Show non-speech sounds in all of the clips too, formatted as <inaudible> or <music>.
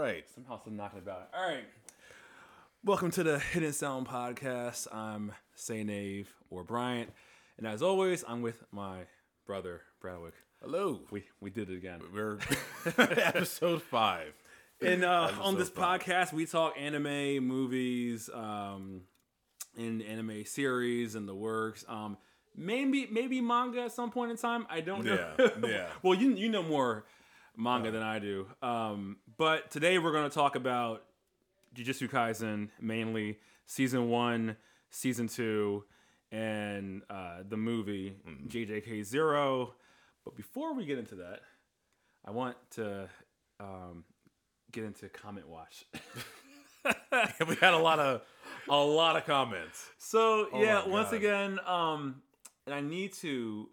right. Somehow still knocking about. It. All right. Welcome to the Hidden Sound Podcast. I'm Say Nave or Bryant. And as always, I'm with my brother, Bradwick. Hello. We we did it again. We're <laughs> episode five. And uh, Episode on this five. podcast, we talk anime, movies, um, and anime series and the works. Um, maybe maybe manga at some point in time. I don't know. Yeah, <laughs> yeah. well, you you know more manga than I do. Um, but today we're going to talk about Jujutsu Kaisen mainly season one, season two, and uh, the movie Mm-hmm. JJK Zero. But before we get into that, I want to um, get into comment watch. <laughs> we had a lot of a lot of comments. so yeah, Oh my once again, um, and I need to.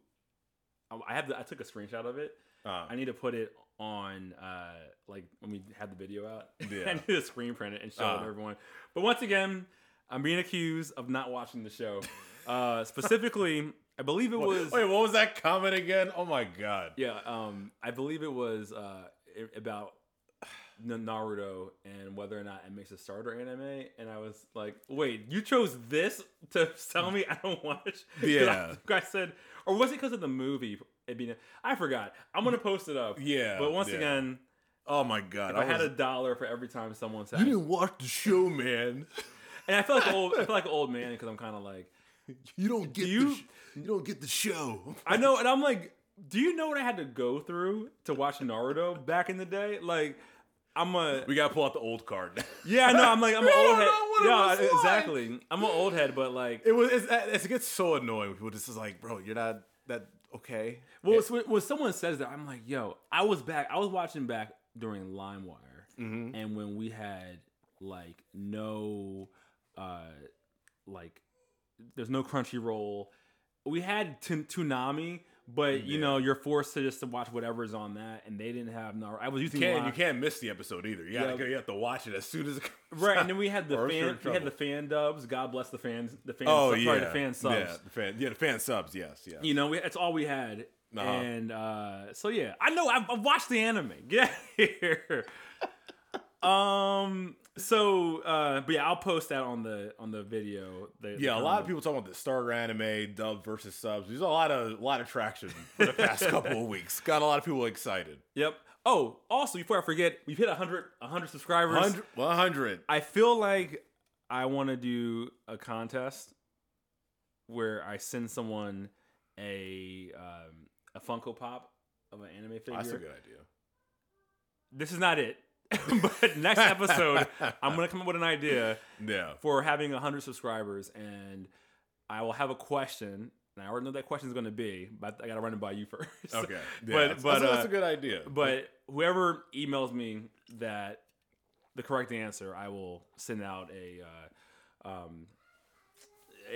I have. The, I took a screenshot of it. Uh, I need to put it on, uh, like when we had the video out. <laughs> Yeah. I to screen print it and show it Uh. to everyone. But once again, I'm being accused of not watching the show. <laughs> Uh, specifically, I believe it was. Wait, what was that comment again? Oh my god. Yeah, um, I believe it was uh, about Naruto and whether or not it makes a starter anime, and I was like, "Wait, you chose this to <laughs> tell me I don't watch? Yeah. I, I said, or was it because of the movie? It being, I forgot. I'm gonna post it up. <laughs> Yeah, but once yeah. again, Oh my god. if I, had a dollar for every time someone said, You didn't watch the show, man. and I feel like old, I feel like <laughs> an old man because I'm kind of like, You don't get you- the sh- you don't get the show. I know, and I'm like, do you know what I had to go through to watch Naruto back in the day? Like, I'm a We gotta pull out the old card. <laughs> Yeah, no, I'm like I'm an old head. Yeah, was like. exactly. I'm an old head, but like, it was. It's, it gets so annoying. when People just is like, bro, you're not that okay. well, when, someone says that, I'm like, yo, I was back. I was watching back during LimeWire, Mhm. and when we had like no, uh, like, there's no Crunchyroll. We had T- Toonami, but you Yeah. know, you're forced to just to watch whatever's on that, and they didn't have Naruto. I was using You can't. You can't miss the episode either. You gotta. Yeah. go You have to watch it as soon as it comes Right, out. and then we had the Or fan. We had the fan dubs. God bless the fans. The fans. Oh sorry, yeah, the fan subs. Yeah, the fan. Yeah, the fan subs. Yes, yes. You know, we, that's all we had. Uh-huh. And uh, so yeah, I know I've, I've watched the anime. Get here. <laughs> um. So, uh, but yeah, I'll post that on the on the video. The, the Yeah, a lot of people talking about the starter anime dub versus subs. There's a lot of a lot of traction for the past <laughs> couple of weeks. Got a lot of people excited. Yep. Oh, also before I forget, we've hit 100 100 subscribers. 100, 100. I feel like I want to do a contest where I send someone a um, a Funko Pop of an anime figure. That's a good idea. This is not it. <laughs> but next episode, I'm gonna come up with an idea Yeah. for having 100 subscribers, and I will have a question. And I already know that question is gonna be, but I gotta run it by you <laughs> first. Okay. Yeah, but that's, but that's, uh, that's a good idea. but whoever emails me that the correct answer, I will send out a uh, um,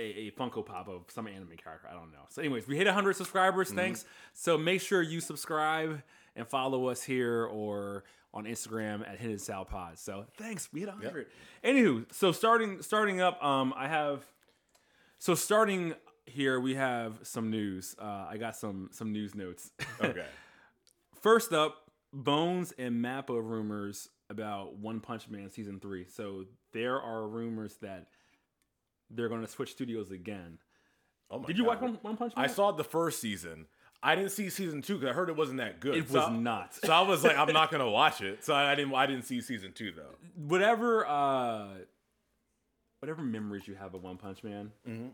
a, a Funko Pop of some anime character. I don't know. So, anyways, we hit 100 subscribers. Mm-hmm. Thanks. So make sure you subscribe and follow us here or on Instagram at Hidden Sound Pod. So thanks. We hit 100. Anywho, so starting starting up, um, I have so starting here we have some news. Uh, I got some some news notes. okay. <laughs> First up, Bones and Mappa rumors about One Punch Man season three. So there are rumors that they're going to switch studios again. Oh my Did you God. watch One, One Punch Man? I saw the first season. I didn't see season two because I heard it wasn't that good. It So was I- not. So I was like, I'm not gonna watch it. So I didn't. I didn't see season two though. Whatever, uh, whatever memories you have of One Punch Man, Mm-hmm.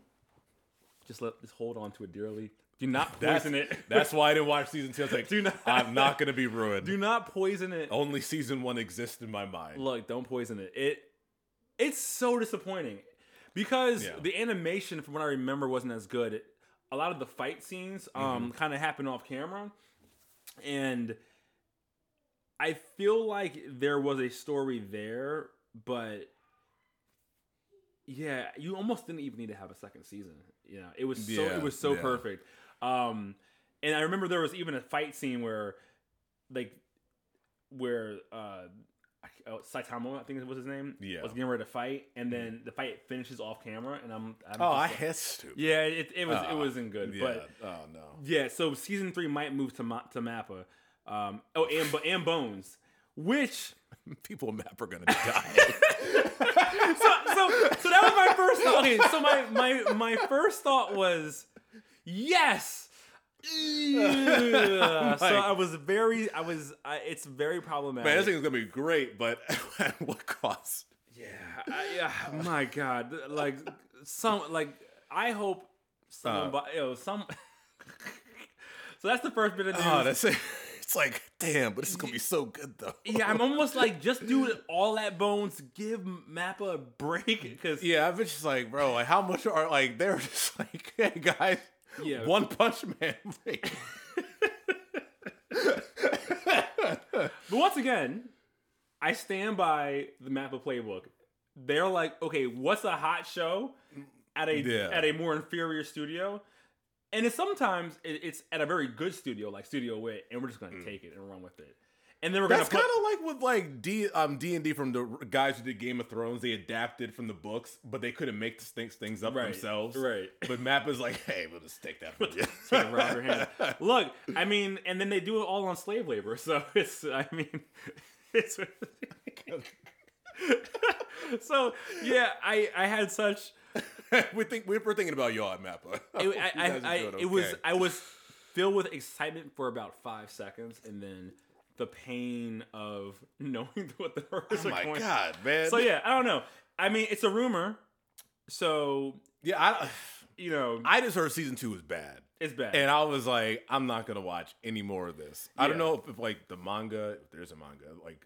just let just hold on to it dearly. Do not That's poison it. <laughs> That's why I didn't watch season two. I was like, Do not- I'm not gonna be ruined. Do not poison it. Only season one exists in my mind. Look, don't poison it. It it's so disappointing because Yeah. the animation, from what I remember, wasn't as good. It, a lot of the fight scenes Mm-hmm. um, kind of happened off camera, and I feel like there was a story there, but yeah, you almost didn't even need to have a second season. You know, it was so Yeah, it was so yeah. perfect. Um, and I remember there was even a fight scene where, like, where uh, oh, Saitama, I think was his name, Yeah. was getting ready to fight, and then the fight finishes off camera, and I'm, I'm oh, I like- hate stupid. yeah, it, it was it Ah, wasn't good, Yeah. but oh no. yeah, so season three might move to Ma- to Mappa. Um, oh, and and Bones, which <laughs> People in map are gonna die. <laughs> so, so so that was my first thought. Okay, so my my my first thought was yes. So I was very I was I, it's very problematic. Man, this thing is gonna be great, but <laughs> at what cost? yeah, yeah. My God, like some like I hope someone Uh. buy, you know some. <laughs> so that's the first bit of news. Oh, that's it. <laughs> It's like, damn, but this is gonna be so good though. yeah, I'm almost like just do all that bones. Give Mappa a break because Yeah, I've been just like, bro, like how much are like they're just like, hey guys, Yeah. One Punch Man. <laughs> But once again, I stand by the Mappa playbook. They're like, okay, what's a hot show at a Yeah. at a more inferior studio? And it's sometimes it's at a very good studio like Studio Wit, and we're just gonna mm. take it and run with it. And then we're That's gonna kind put, of like with like D um D and D from the guys who did Game of Thrones. They adapted from the books, but they couldn't make things things up Right, themselves. right. But Mappa's like, hey, we'll just take that from you. take it your hand. <laughs> Look, I mean, and then they do it all on slave labor, so <laughs> it's I mean, <laughs> it's so yeah. I I had such we think we're thinking about y'all at Mappa. it, I, I, I, doing it was. I was filled with excitement for about five seconds, and then the pain of <laughs> knowing <laughs> what the orders Oh are my going. god, man. So yeah, I don't know. I mean, it's a rumor, so yeah, I, <sighs> you know I just heard season two was bad. it's bad. And I was like, I'm not gonna watch any more of this. I don't know if, if like the manga, if there's a manga, like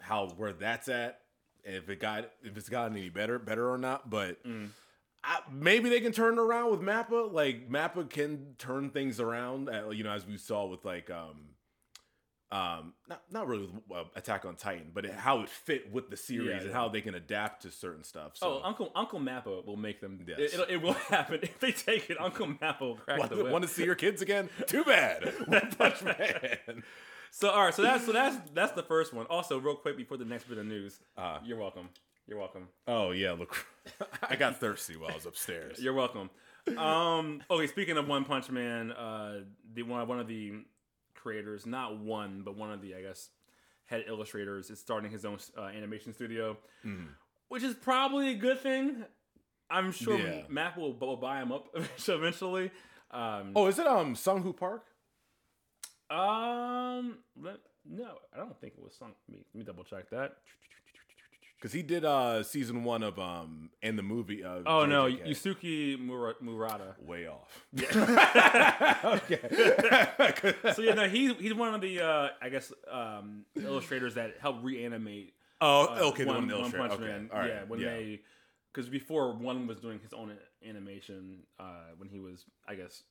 how where that's at, if it got if it's gotten any better, better or not. But Mm. I, maybe they can turn it around with Mappa. Like Mappa can turn things around. At, you know, as we saw with like um. Um, not not really with uh, Attack on Titan, but it, how it fit with the series Yeah, and how they can adapt to certain stuff. So oh, Uncle Uncle Mappa will make them. Yes. It, it will <laughs> happen if they take it. Uncle Mappa will crack want, the whip. want to see your kids again? Too bad. <laughs> One Punch Man. So all right, so that's so that's that's the first one. Also, real quick before the next bit of news, Uh. you're welcome. You're welcome. Oh yeah, look, <laughs> I got thirsty while I was upstairs. You're welcome. Um, okay, speaking of One Punch Man, uh, the one one of the creators, not one, but one of the I guess head illustrators, is starting his own uh, animation studio, Mm-hmm. which is probably a good thing. I'm sure Yeah. Mac will, will buy him up <laughs> eventually. Um, Oh, is it um Sung Hoo Park? um, let, no, I don't think it was Sung. Let me, let me double check that. Because he did uh season one of um and the movie. Uh, Oh no, Yusuke Mura- Murata. way off. <laughs> Okay. So yeah, no, he's he's one of the uh, I guess um, illustrators that helped reanimate. Oh, uh, okay, one, the One illustrator. Punch Okay, Man. all right, Yeah, when they because before one was doing his own animation uh, when he was I guess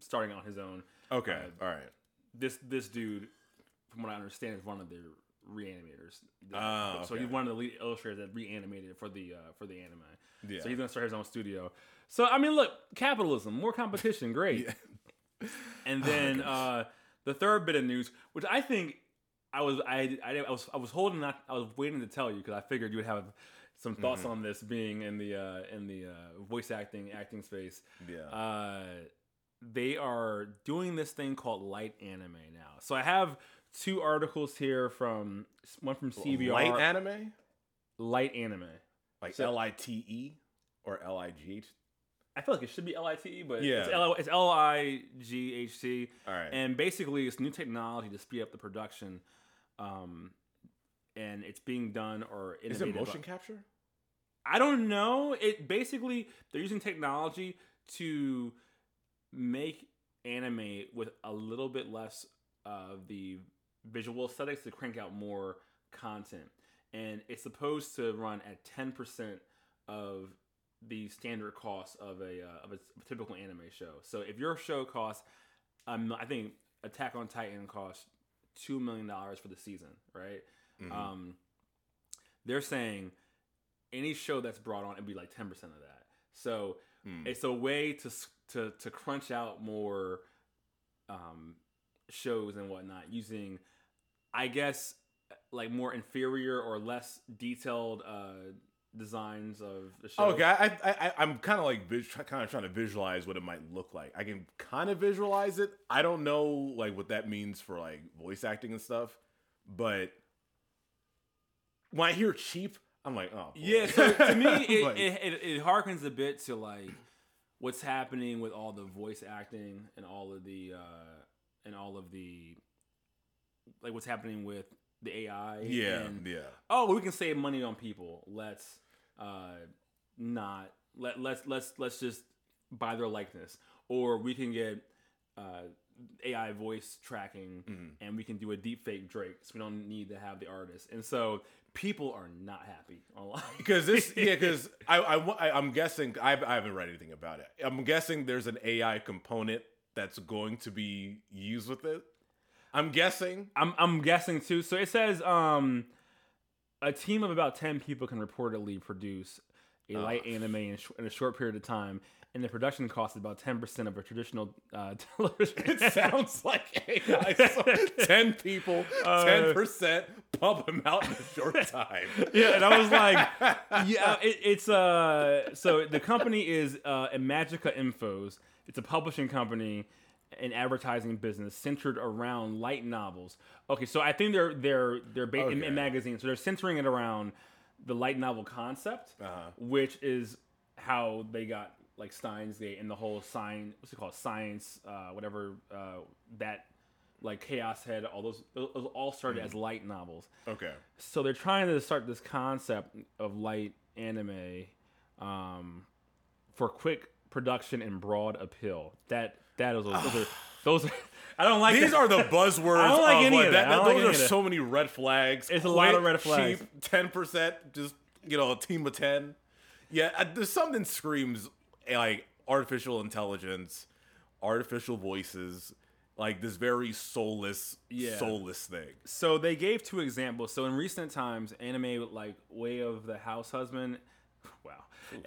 starting on his own. okay, uh, all right. This this dude, from what I understand, is one of their reanimators. Ah, So okay. he's one of the lead illustrators that reanimated for the uh, for the anime. Yeah. So he's gonna start his own studio. So I mean, look, capitalism, more competition, great. <laughs> And then uh, the third bit of news, which I think I was I, I, I was I was holding that I was waiting to tell you because I figured you would have some thoughts on this being in the uh, in the uh, voice acting acting space. Yeah. Uh, they are doing this thing called light anime now. So I have two articles here from one from CBR Light anime, light anime. like So- L I T E or L I G H. I feel like it should be L I T E, but Yeah. it's L I G H T. All right. And basically, it's new technology to speed up the production, um, and it's being done or Is it motion capture? I don't know. It basically they're using technology to make anime with a little bit less of the visual aesthetics to crank out more content, and it's supposed to run at ten percent of the standard cost of a uh, of a typical anime show. So if your show costs, um, I think Attack on Titan costs two million dollars for the season, right? Mhm. Um, they're saying any show that's brought on, it'd be like ten percent of that. So Hmm. it's a way to to to crunch out more um, shows and whatnot using, I guess, like more inferior or less detailed uh, designs of the show. Okay, I, I, I I'm kind of like kind of trying to visualize what it might look like. I can kind of visualize it. I don't know like what that means for like voice acting and stuff, but when I hear cheap, I'm like, oh, boy. Yeah, so to me, <laughs> it, Like, it, it, it harkens a bit to like what's happening with all the voice acting and all of the uh, and all of the like what's happening with the AI. yeah, and, yeah. oh, we can save money on people. Let's uh, not let let's let's let's just buy their likeness, or we can get uh, AI voice tracking, Mhm. and we can do a deep fake Drake, so we don't need to have the artist. And so people are not happy online Because this, <laughs> yeah, because I, I, wa- I, am guessing I, I haven't read anything about it. I'm guessing there's an AI component that's going to be used with it. I'm guessing. I'm I'm guessing too. So it says um a team of about 10 people can reportedly produce a light anime in, sh- in a short period of time and the production cost is about 10% of a traditional uh, <laughs> television. It sounds like AI. <laughs> So ten people, Uh, ten percent, pump them out in a short <laughs> time. yeah, and I was like, yeah, it, it's uh, so the company is uh, Magica Infos. It's a publishing company and advertising business centered around light novels. Okay, so I think they're they're they're ba- in, Okay. in magazines, so they're centering it around the light novel concept, Uh-huh. which is how they got like Steins Gate and the whole sign. What's it called? Science, uh, whatever uh, that. Like Chaos Head, all those, those all started as light novels Okay. so they're trying to start this concept of light anime um, for quick production and broad appeal. That that is those are <sighs> those. Are, I don't like These that. are the buzzwords. <laughs> I don't like any of that. Don't those like are that. so many red flags. It's a lot of red flags. Cheap, ten percent, just you know, a team of ten. Yeah, uh, there's something screams eh, like artificial intelligence, artificial voices, like this very soulless, Yeah. soulless thing. so they gave two examples. So in recent times, anime like Way of the House Husband, <laughs> wow, <laughs>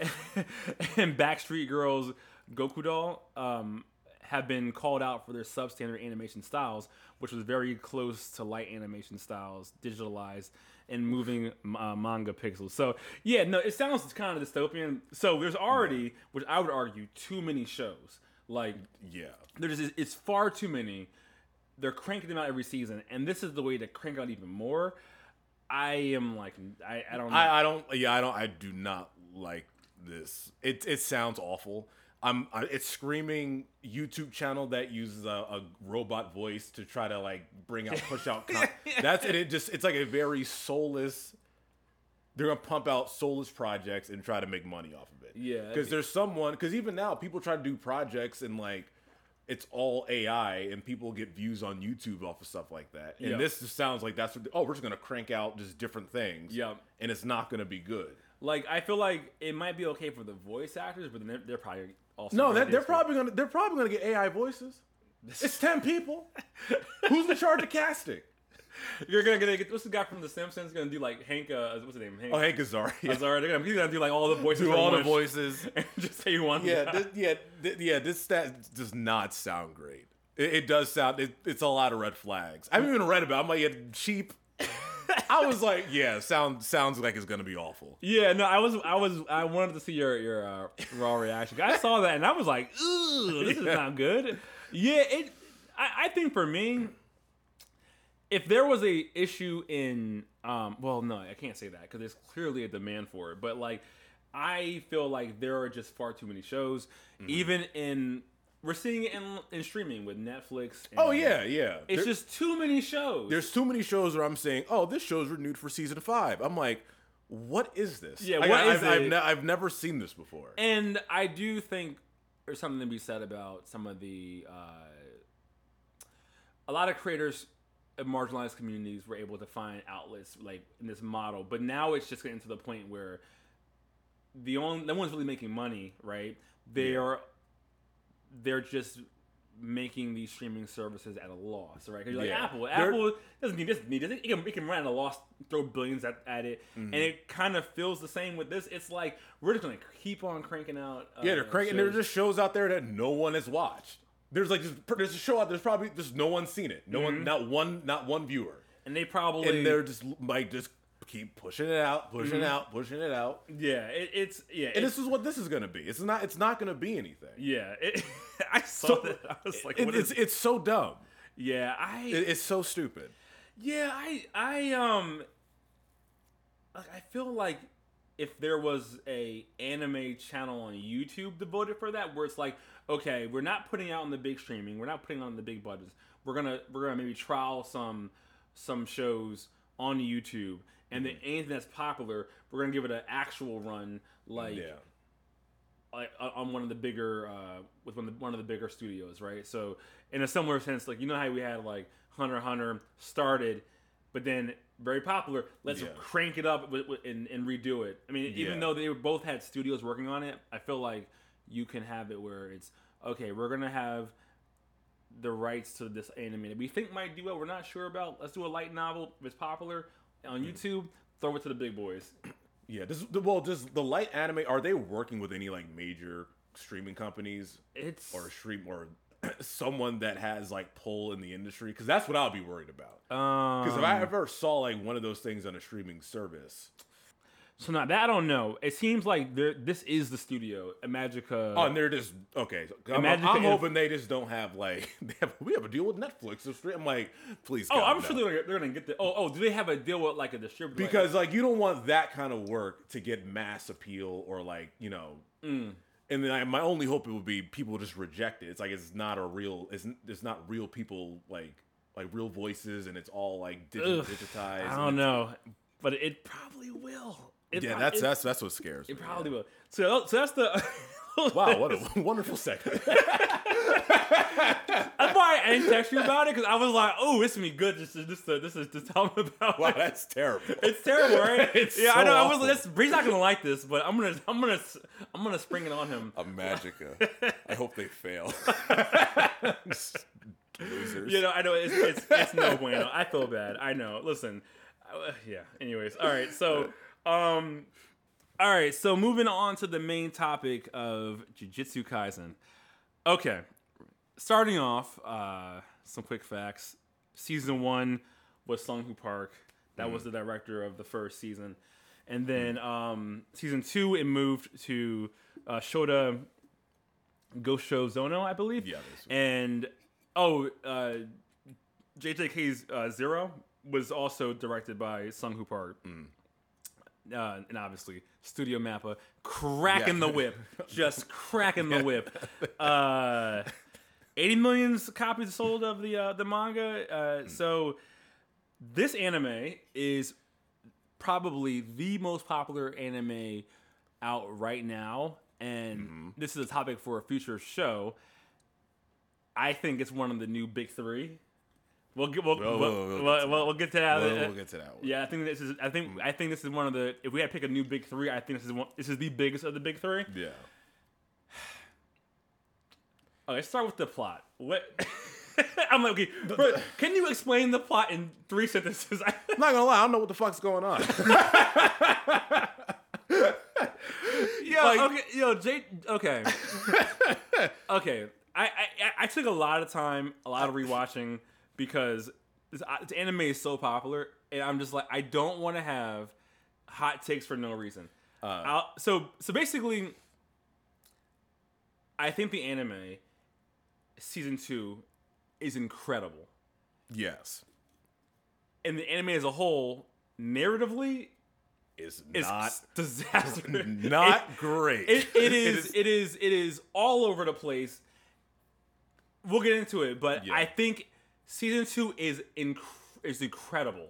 and Backstreet Girls Goku Doll um, have been called out for their substandard animation styles, which was very close to light animation styles, digitalized and moving uh, manga pixels. So yeah, no, it sounds kind of dystopian. So there's already, which I would argue, too many shows. Like Yeah. there's it's far too many. They're cranking them out every season, and this is the way to crank out even more. I am like I, I don't know. I, I don't. Yeah, I don't. I do not like this. It it sounds awful. I'm. I, it's screaming YouTube channel that uses a, a robot voice to try to like bring out push out. Con- <laughs> That's it. It just it's like a very soulless. They're gonna pump out soulless projects and try to make money off of it. Yeah, because there's someone. Because even now, people try to do projects and like. It's all AI, and people get views on YouTube off of stuff like that. And Yeah. this just sounds like that's what. Oh, we're just gonna crank out just different things yeah. and it's not gonna be good. Like I feel like it might be okay for the voice actors, but then they're, they're probably also No, that, they're probably gonna they're probably gonna get AI voices. <laughs> It's ten people. Who's in charge of casting? You're gonna get what's the guy from The Simpsons gonna do like Hank? Uh, what's his name? Hank Oh, Hank Azaria. Azaria. They're gonna, he's gonna do like all the voices. Do all the voices. <laughs> and just say one. Yeah, this, yeah, th- yeah. This stat does not sound great. It, it does sound. It, it's a lot of red flags. I haven't even read about. it. I'm like, yeah, cheap. I was like, <laughs> yeah, sound sounds like it's gonna be awful. Yeah, no, I was, I was, I wanted to see your your uh, raw reaction. I saw that and I was like, "Ooh, this is not good." Yeah, it. I, I think for me, if there was a issue in, um, well, no, I can't say that because there's clearly a demand for it. But like, I feel like there are just far too many shows, Mm-hmm. even in. We're seeing it in, in streaming with Netflix. And Oh yeah, yeah. it's There- just too many shows. there's too many shows where I'm saying, oh, this show's renewed for season five. I'm like, what is this? Yeah, Like, what I, is I've, I've, it? ne- I've never seen this before. And I do think there's something to be said about some of the uh, a lot of creators of marginalized communities were able to find outlets like in this model, but now it's just getting to the point where the only no one's really making money, right? They're they're just making these streaming services at a loss, right? 'Cause you're like Yeah. Apple, They're- Apple doesn't need this need this. It can, it can run at a loss, throw billions at, at it, Mm-hmm. and it kind of feels the same with this. It's like we're just gonna keep on cranking out. Uh, Yeah, they're cranking. There's just shows out there that no one has watched. There's like just, there's a show out there's probably just no one's seen it. No Mm-hmm. one, not one, not one viewer, and they probably and they're just like just keep pushing it out, pushing Mm-hmm. it out, pushing it out. yeah. It, it's yeah. And it's, this is what this is gonna be. It's not. It's not gonna be anything. yeah. It, <laughs> I saw So, that. I was like, It- it's it's so dumb. Yeah, I It- it's so stupid. yeah I I um. like, I feel like if there was a anime channel on YouTube devoted for that, where it's like, okay, we're not putting out on the big streaming, we're not putting on the big budgets. We're gonna we're gonna maybe trial some some shows on YouTube, and then anything that's popular, we're gonna give it an actual run, like yeah. like uh, on one of the bigger uh, with one of, the, one of the bigger studios, right? So in a similar sense, like you know how we had like Hunter Hunter started, but then very popular. Let's Yeah. crank it up with, with, and, and redo it. I mean, even Yeah. though they both had studios working on it, I feel like you can have it where it's okay. We're gonna have the rights to this anime that we think might do well. We're not sure about. Let's do a light novel if it's popular on Mm. YouTube. Throw it to the big boys. <clears throat> Yeah, this well, just the light anime. Are they working with any like major streaming companies It's or stream or <clears throat> someone that has like pull in the industry? Because that's what I'll be worried about. um, Because if I ever saw like one of those things on a streaming service, So now that I don't know. It seems like there- this is the studio, Magica. oh, and they're just okay. I'm, I'm hoping they just don't have like <laughs> they have, we have a deal with Netflix. or stream- I'm like, please. oh, I'm no. sure they're, they're gonna get the. Oh, oh, do they have a deal with like a distributor? Like- because like you don't want that kind of work to get mass appeal or like you know. Mm. And then I, my only hope it would be people just reject it. It's like it's not a real. It's it's not real people like like real voices, and it's all like digi- Ugh, digitized. I don't know, but it probably will. It Yeah, pro- that's that's that's what scares me. It probably will. So, so that's the. <laughs> Wow, what a <laughs> wonderful segment. That's why I didn't text you about it because I was like, "Oh, this is me good. Just, just, to, this is to tell <laughs> me about." wow, it. that's terrible. It's terrible, right? It's yeah, I so know. I was. This, Bree's not gonna like this, but I'm gonna, I'm gonna, I'm gonna spring it on him. a Magica. I hope they fail. Losers. You know, I know it's it's, it's no bueno. I feel bad. I know. Listen, uh, yeah. Anyways, all right. So, um, all right. So moving on to the main topic of Jujutsu Kaisen. Okay, starting off, uh, some quick facts. Season one was Sung Hoo Park. That was the director of the first season, and then um, season two it moved to uh, Shota Goshozono, I believe. Yeah, And oh, uh, JJK's uh, Zero was also directed by Sung Hoo Park. Uh, and obviously, Studio Mappa cracking Yeah. the whip, <laughs> just cracking the whip. Uh, 80 million copies sold of the uh, the manga. Uh, so this anime is probably the most popular anime out right now, and this is a topic for a future show. I think it's one of the new big three. We'll get we'll, We'll- we'll, we'll- we'll we'll, get to we'll- we'll get to that. We'll, we'll get to that one. Yeah, I think this is. I think mm. I think this is one of the. If we had to pick a new big three, I think this is one. This is the biggest of the big three. Yeah. <sighs> Okay, let's start with the plot. What? <laughs> I'm like, okay, bro, can you explain the plot in three sentences? <laughs> I'm not gonna lie, I don't know what the fuck's going on. <laughs> yo, Like- okay, yo, Jay, okay, okay. I, I I took a lot of time, a lot of rewatching because this, this anime is so popular, and I'm just like, I don't want to have hot takes for no reason. Uh, so so basically, I think the anime season two is incredible. yes. and the anime as a whole, narratively, Is is not <laughs> disaster. <laughs> not great. It, it, <laughs> it is. It is. It is all over the place. We'll get into it, but Yeah. I think season two is inc- is incredible,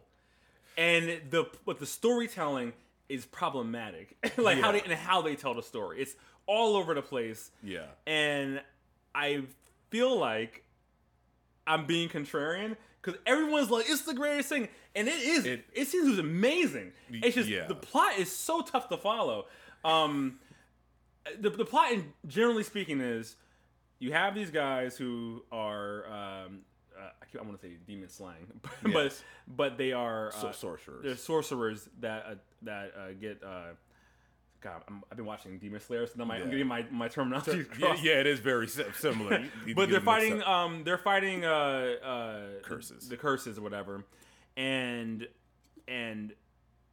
and the but the storytelling is problematic. <laughs> like how they and how they tell the story. It's all over the place. yeah. and I feel like I'm being contrarian because everyone's like, "It's the greatest thing," and it is. It, It- seems amazing. It's just yeah. the plot is so tough to follow. Um, the the plot, in, generally speaking, is you have these guys who are. Um, I, I want to say demon slang, <laughs> but Yes. but they are So, uh, sorcerers. they're sorcerers that uh, that uh, get. Uh, God, I'm, I've been watching Demon Slayer, so now my, I'm Yeah. getting my, my terminology <laughs> yeah, yeah, it is very similar. <laughs> But they're fighting um they're fighting uh uh Curses. the curses or whatever and and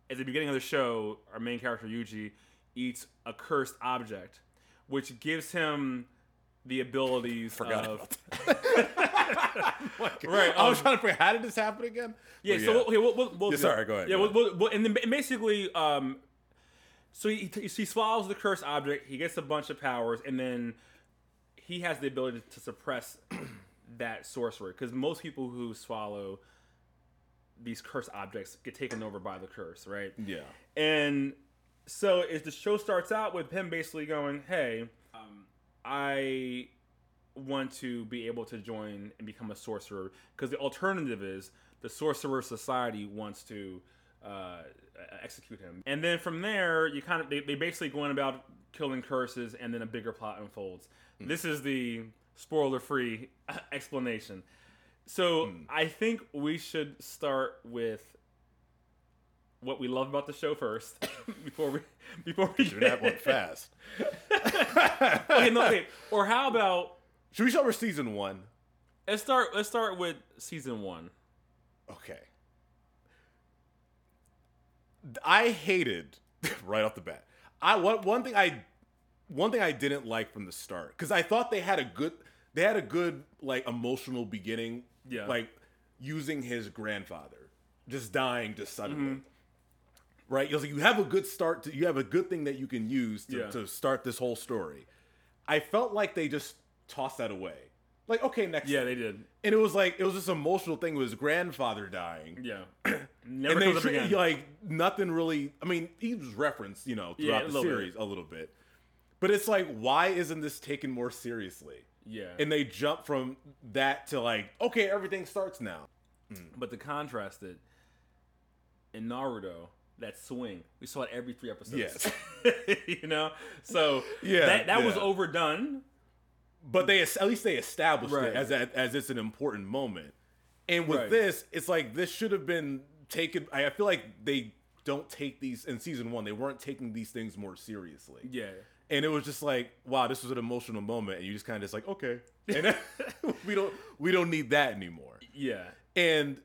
at the beginning of the show our main character yuji eats a cursed object which gives him the abilities Forgot of about <laughs> <laughs> right. I was um, trying to figure how did this happen again? Yeah, But so we'll, okay, we'll, we'll, we'll Yeah, sorry, go ahead, Yeah, go we'll, we'll, we'll- and then basically, um, so he, he he swallows the cursed object. He gets a bunch of powers, and then he has the ability to suppress <clears throat> that sorcerer. Because most people who swallow these cursed objects get taken over by the curse, right? yeah. And so as the show starts out with him basically going, "Hey, I want to be able to join and become a sorcerer because the alternative is the sorcerer society wants to uh, execute him." And then from there, you kind of they, they basically going about killing curses, and then a bigger plot unfolds. This is the spoiler-free <laughs> explanation. So I think we should start with what we love about the show first <coughs> before we <laughs> before we Do that one <laughs> fast. okay, no, wait. Or how about Should we start with season one? let's start let's start with season one. Okay. I hated <laughs> right off the bat. I one one thing I one thing I didn't like from the start because I thought they had a good they had a good like emotional beginning. Yeah. Like using his grandfather just dying just suddenly. Mm-hmm. Right? You're like, you have a good start to you have a good thing that you can use to, Yeah. to start this whole story. I felt like they just tossed that away. Like, okay, next Yeah, they did. and it was like it was this emotional thing with his grandfather dying. Yeah, <clears throat> never and comes up again. like nothing really. I mean, he was referenced, you know, throughout a the little bit. series a little bit, but it's like, why isn't this taken more seriously? yeah, And they jump from that to like, okay, everything starts now. Mm. but to contrast it, in Naruto, that swing we saw it every three episodes. Yes. <laughs> you know, so Yeah, that that was overdone. But they at least they established Right. it as as it's an important moment. And with Right. this, it's like this should have been taken. I I feel like they don't take these in season one. They weren't taking these things more seriously. Yeah, and it was just like wow this was an emotional moment and you just kind of just like okay and <laughs> we don't we don't need that anymore yeah, and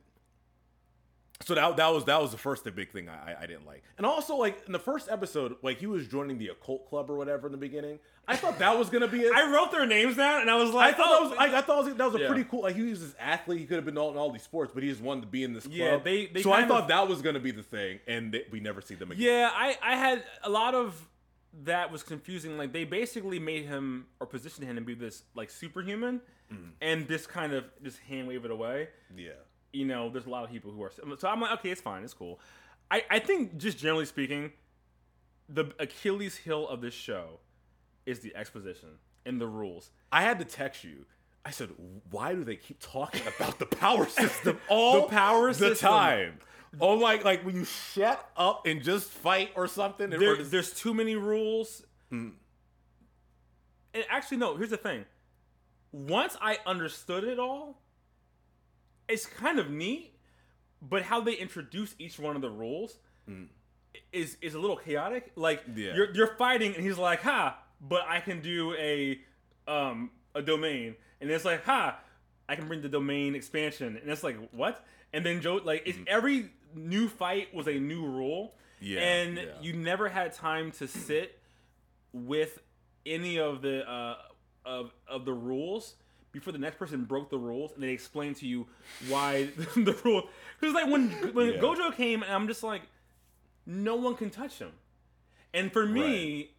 so that, that was that was the first big thing I, I- didn't like and also like in the first episode like he was joining the occult club or whatever in the beginning i thought that was gonna be it <laughs> I wrote their names down, and I was like, I thought oh, that was I, I thought was, that was a Yeah. pretty cool like he was this athlete he could have been all in all these sports but he just wanted to be in this club Yeah, they- they so I thought of- that was gonna be the thing and they, we never see them again Yeah, I, I had a lot of that was confusing. Like they basically made him or positioned him to be this like superhuman, Mm-hmm. and just kind of just hand wave it away. yeah You know, there's a lot of people who are so I'm like, okay, it's fine, it's cool. I I think just generally speaking, the Achilles heel of this show is the exposition and the rules. I had to text you. I said, "Why do they keep talking about the power <laughs> system all The power the system. time?" Oh my! Like when you shut up and just fight or something. There, or just- there's too many rules. Mm. And actually, no. Here's the thing. Once I understood it all, it's kind of neat. But how they introduce each one of the rules is is a little chaotic. Like Mm. Yeah. you're you're fighting, and he's like, "Ha!" But I can do a um a domain, and it's like, "Ha!" I can bring the domain expansion, and it's like, "What?" And then Joe, like, it's every new fight was a new rule. Mm. Yeah, and yeah. you never had time to sit with any of the uh, of of the rules before the next person broke the rules and they explained to you why <laughs> the rule. Because like when when Yeah. Gojo came, and I'm just like, no one can touch him. And for me,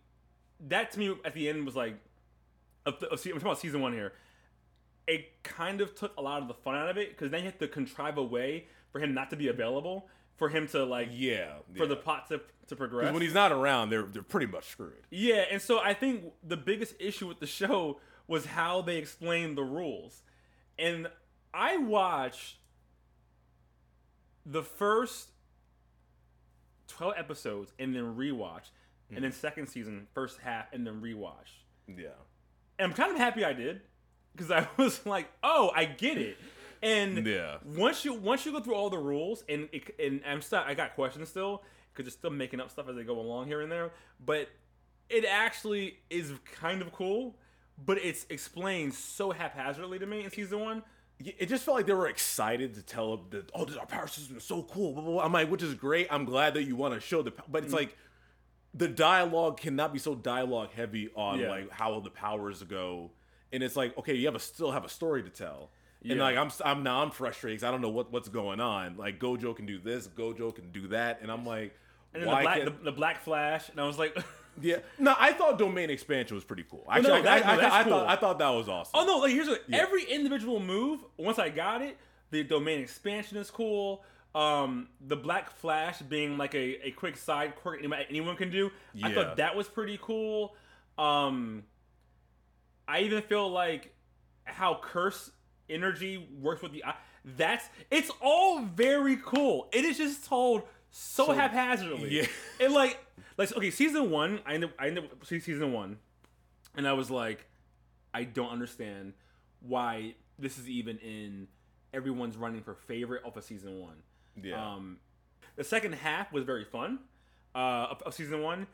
that to me at the end was like, of, the, of, I'm talking about season one here. It kind of took a lot of the fun out of it because then you have to contrive a way for him not to be available, for him to like yeah, for the plot to, to progress. when he's not around, they're they're pretty much screwed. yeah, and so I think the biggest issue with the show was how they explained the rules. And I watched the first 12 episodes and then rewatch, and then mm-hmm. second season, first half, and then rewatch. Yeah, And I'm kind of happy I did because I <laughs> was like, "Oh, I get it." And Yeah. once you once you go through all the rules, and it, and I'm still I got questions still because it's still making up stuff as they go along here and there, but it actually is kind of cool. But it's explained so haphazardly to me in season one. It just felt like they were excited to tell that oh, this, our power system is so cool. Blah, blah, blah. I'm like, which is great. I'm glad that you want to show the, but it's mm-hmm. like the dialogue cannot be so dialogue heavy on Yeah. like how the powers go and it's like okay, you have a still have a story to tell. And like I'm, I'm now I'm frustrated 'cause I don't know what, what's going on. Like Gojo can do this, Gojo can do that, and I'm like, And then the black, can't- the, the Black Flash, and I was like, <laughs> Yeah, no, I thought domain expansion was pretty cool. Actually, no, I, that- I, no, I, that's I cool. thought I thought that was awesome. oh no, like here's what every individual move. Once I got it, the domain expansion is cool. Um, the Black Flash being like a, a quick side quirk anyone, anyone can do. Yeah. I thought that was pretty cool. Um, I even feel like how curse energy works with the eye. That's it's all very cool. It is just told so, So- haphazardly. Yeah. And like like okay, season one, I ended I ended up see season one, and I was like, I don't understand why this is even in everyone's running for favorite of a season one. yeah, Um, the second half was very fun uh, of, of season one.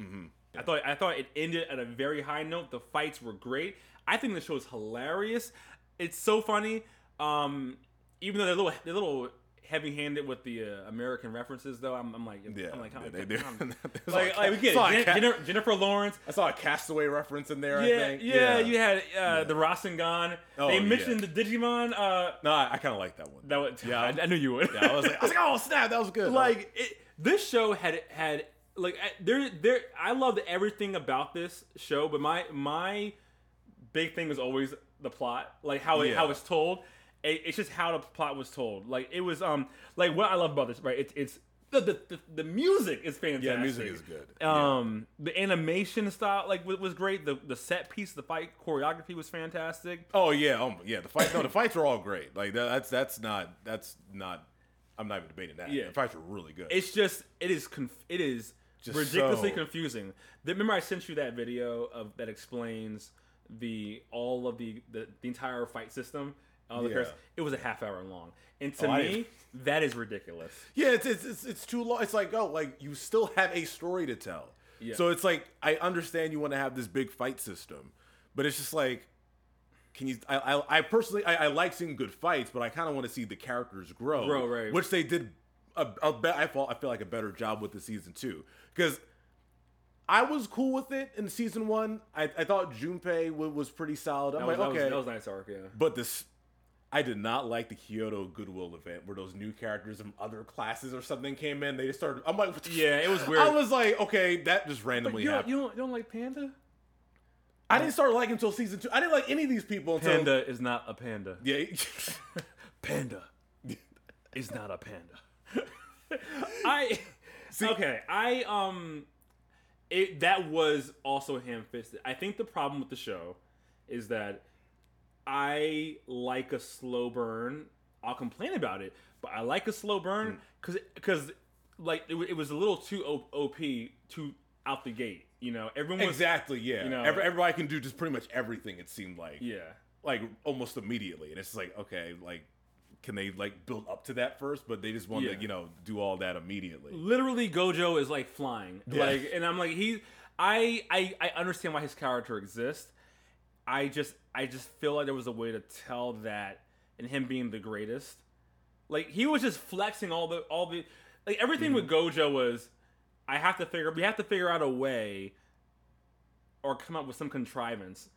Mhm. I thought I thought it ended at a very high note. The fights were great. I think the show is hilarious. It's so funny. Um, even though they're little they're a little heavy handed with the uh, American references, though. I'm, I'm like yeah. I'm like, yeah, calm- they do. <laughs> like, like we get ca- Jennifer, Jennifer Lawrence. I saw a Castaway reference in there. Yeah, I think. yeah, You had uh, the Rasengan. Oh, they yeah. mentioned the Digimon. Uh, No, I, I kind of like that one. that was, Yeah. I, <laughs> I knew you would. yeah, I was like, I was like, oh snap, that was good. like it, this show had had like there there I loved everything about this show, but my my big thing was always the plot, like how it Yeah. how it's told. It, it's just how the plot was told. Like it was um like what I love about this right. It's it's the the, the, the music is fantastic. yeah, music is good. Yeah. Um, the animation style like was, was great. The the set piece, the fight choreography was fantastic. Oh yeah, um, yeah. The fight, no, the fights are all great. Like that, that's that's not that's not. I'm not even debating that. Yeah. the fights are really good. It's just it is conf- it is Just ridiculously so- confusing. Remember, I sent you that video of that explains the all of the the, the entire fight system. All the Yeah. characters. It was a half hour long, and to Oh, me, <laughs> that is ridiculous. Yeah, it's, it's it's it's too long. It's like oh, like you still have a story to tell. Yeah. So it's like I understand you want to have this big fight system, but it's just like, can you? I I, I personally I, I like seeing good fights, but I kind of want to see the characters grow. Grow, right. Which they did. A, a be, I feel I feel like a better job with the season two because. I was cool with it in season one. I, I thought Junpei was, was pretty solid. I'm That like, was, that okay, was, that was nice arc, yeah. but this, I did not like the Kyoto Goodwill event where those new characters from other classes or something came in. They just started. I'm like, Yeah, it was weird. I was like, okay, that just randomly you, don't, happened. you, don't, you don't like Panda? I didn't start liking until season two. I didn't like any of these people until Panda is not a panda. Yeah, <laughs> Panda is not a panda. <laughs> I See, okay. I um, it that was also ham fisted. I think the problem with the show is that I like a slow burn. I'll complain about it, but I like a slow burn hmm. because because like it, it was a little too op too out the gate. You know, everyone was exactly. Yeah, You know- Every, everybody can do just pretty much everything. It seemed like, yeah. like almost immediately, and it's like, okay, like. Can they like build up to that first? But they just want Yeah. to, you know, do all that immediately. literally Gojo is like flying. Yeah. Like and I'm like he I, I I understand why his character exists. I just I just feel like there was a way to tell that and him being the greatest. Like he was just flexing all the all the like everything with Mm-hmm. Gojo was I have to figure we have to figure out a way or come up with some contrivance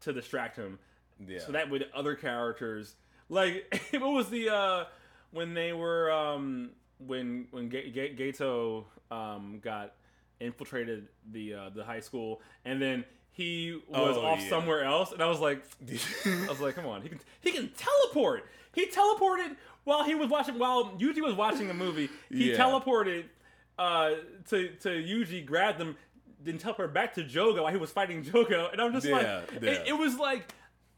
to distract him Yeah. so that way the other characters like <laughs> what was the uh when they were um when when Ga- Ga- Gato um got infiltrated the uh the high school and then he was Oh, off yeah. somewhere else and I was like <laughs> I was like come on he can he can teleport he teleported while he was watching while Yuji was watching a movie he Yeah. teleported uh to to Yuji grabbed them then teleport back to Jogo while he was fighting Jogo and I'm just like Yeah, it- it was like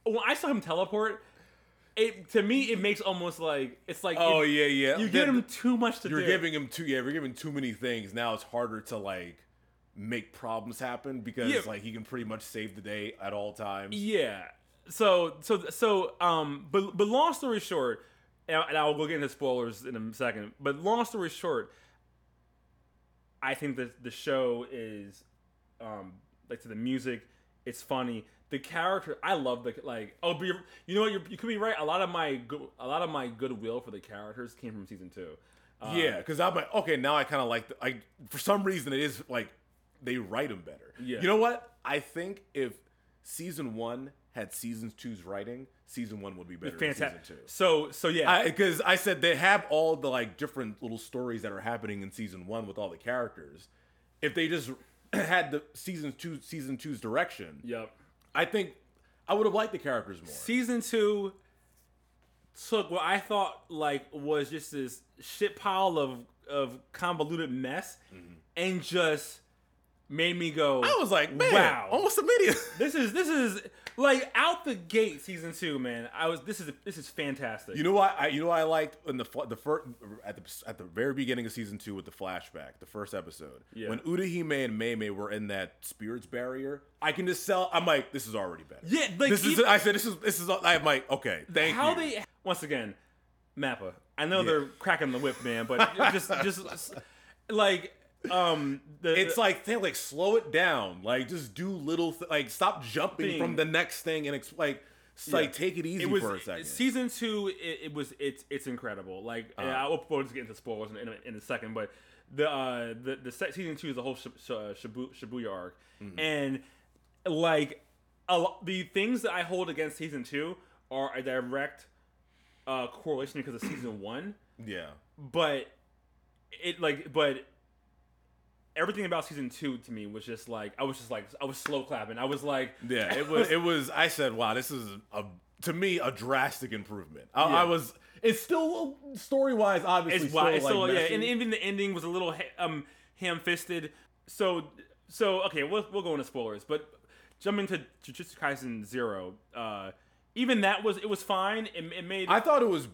when I saw him teleport, it to me it makes almost like it's like oh it- yeah, yeah. you give him too much to do. you're do. giving him too yeah, you're giving too many things. Now it's harder to like make problems happen because Yeah. like he can pretty much save the day at all times. yeah. So so so um, but but long story short, and I- and I'll go get into spoilers in a second. But long story short, I think that the show is um like to the music, it's funny. The character, I love the like. Oh, but you're, you know what? You're, you could be right. A lot of my a lot of my goodwill for the characters came from season two. Uh, yeah, because I'm like, okay, now I kind of like. The, I for some reason it is like they write them better. Yeah. You know what? I think if season one had season two's writing, season one would be better Fantastic. than season two. So so yeah, Because I, said they have all the like different little stories that are happening in season one with all the characters. If they just <clears throat> had the season two season two's direction, yep. I think I would have liked the characters more. Season two took what I thought like was just this shit pile of of convoluted mess mm-hmm. and just made me go. I was like, man, Wow. almost immediate. <laughs> This is this is like out the gate season two, man. I was this is this is fantastic. You know what? I you know what I liked in the the first at the at the very beginning of season two with the flashback, the first episode Yeah. when Utahime and Meimei were in that spirits barrier. I can just sell. I'm like, this is already better. Yeah, like, this is. I said this is this is. I'm like, okay, thank how you. they once again, Mappa. I know Yeah. they're cracking the whip, man, but <laughs> just just like um the it's like they like slow it down, like just do little th- like stop jumping Thing. from the next thing and ex- like s- like take it easy it was for a second. season two. It, it was it's it's incredible. Like Uh-huh. I will we'll just get into spoilers in, in, a, in a second, but the uh the the se- season two is the whole Shib- Sh- uh, Shibu, Shibuya arc, Mm-hmm. and like a the things that I hold against season two are a direct uh correlation because of season one, yeah, but it like but everything about season two to me was just like I was just like I was slow clapping. I was like yeah. It <laughs> was. It was. I said, wow, this is a to me a drastic improvement. I, Yeah. I was. It's still story wise, obviously. It's still, so like, yeah, and even the ending was a little ha- um ham-fisted. So so okay, we'll we'll go into spoilers, but jumping to Jujutsu Kaisen Zero, uh, even that was it was fine. It, it made I thought it was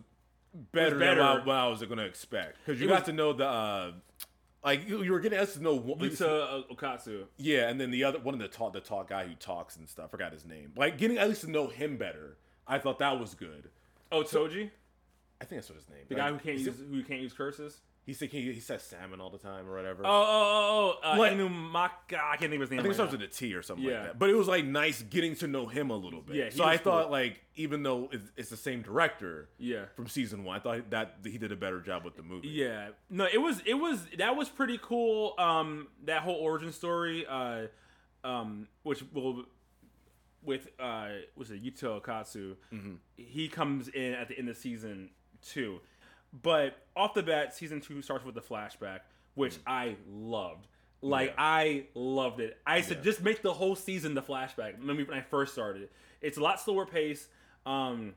better, better. than what I was going to expect because you It got was- to know the uh, like you, you were getting us to know what Yuta Okkotsu. yeah, and then the other one of the talk the talk guy who talks and stuff. Forgot his name. Like getting at least to know him better. I thought that was good. Oh, Toji, I think that's what his name. the guy who can't use who can't use curses. He said he, he says salmon all the time or whatever. Oh oh oh, oh uh, Like- Inumaki. I can't think of his name. I think it starts now. with a T or something Yeah. like that. But it was like nice getting to know him a little bit. Yeah, so I thought cool. like even though it's, it's the same director Yeah. from season one, I thought that he did a better job with the movie. Yeah. No, it was it was that was pretty cool. Um that whole origin story uh um which will with uh was it Yuto Okkotsu. Mm-hmm. He comes in at the end of season 2. But off the bat season 2 starts with the flashback, which I loved. Like Mm. Yeah. I loved it. I said Yeah. just make the whole season the flashback. When, we, when I first started, it's a lot slower pace. Um,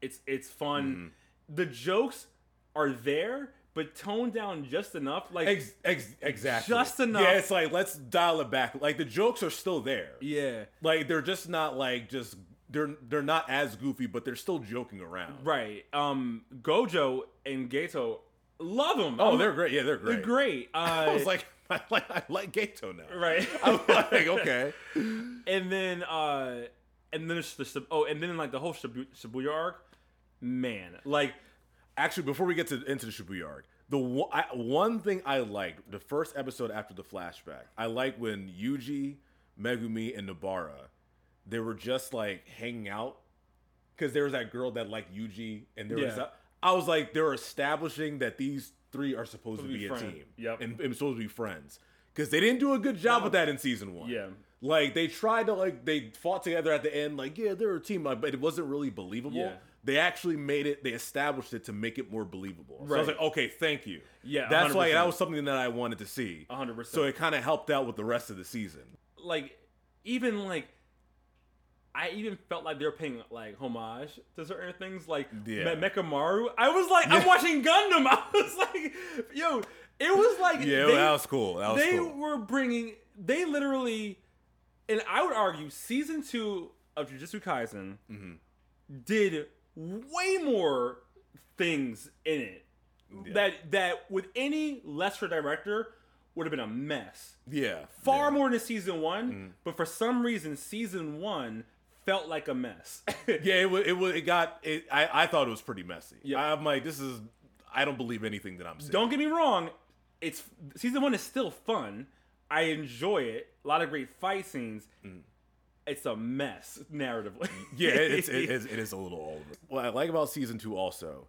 it's it's fun. Mm-hmm. The jokes are there, but toned down just enough. Like Ex- ex- exactly. Just enough. Yeah, it's like let's dial it back. Like the jokes are still there. yeah, Like they're just not like just they're they're not as goofy, but they're still joking around. right. Um, Gojo and Geto love them. Oh, they're great. Yeah, they're great. they're great. <laughs> Uh, I was like, <laughs> I like I like Geto now. right. <laughs> I'm like, okay. and then uh, and then it's the oh, and then like the whole Shibu- Shibuya arc. Man, like Actually, before we get to into the Shibuya arc, the one, I, one thing I liked the first episode after the flashback, I like when Yuji, Megumi, and Nobara, they were just like hanging out because there was that girl that liked Yuji, and there was Yeah. that, I was like they're establishing that these three are supposed to be be, a friends. team, Yep. and, and supposed to be friends because they didn't do a good job with that in season one. Yeah. Like they tried to like they fought together at the end, like yeah, they're a team, but it wasn't really believable. Yeah. They actually made it. They established it to make it more believable. So I was like, okay, thank you. Yeah, that's like 100%. that was something that I wanted to see. 100%. So it kind of helped out with the rest of the season. like even like I even felt like they were paying like homage to certain things, like Yeah. Me- Mechamaru. I was like, I'm watching Gundam. <laughs> I was like, yo, it was like Yeah, they, that was cool. That was they cool. were bringing, they literally, and I would argue, season two of Jujutsu Kaisen Mm-hmm. did way more things in it Yeah. that that with any lesser director would have been a mess Yeah, far yeah. More than season one, but for some reason, season one felt like a mess. <laughs> Yeah, it was. It was. It got. It, I I thought it was pretty messy. Yeah. I'm like, this is. I don't believe anything that I'm saying. Don't get me wrong, it's season one is still fun. I enjoy it. A lot of great fight scenes. Mm. It's a mess narratively. <laughs> Yeah, it, it's, it, is, it <laughs> is a little all over. What I like about season two also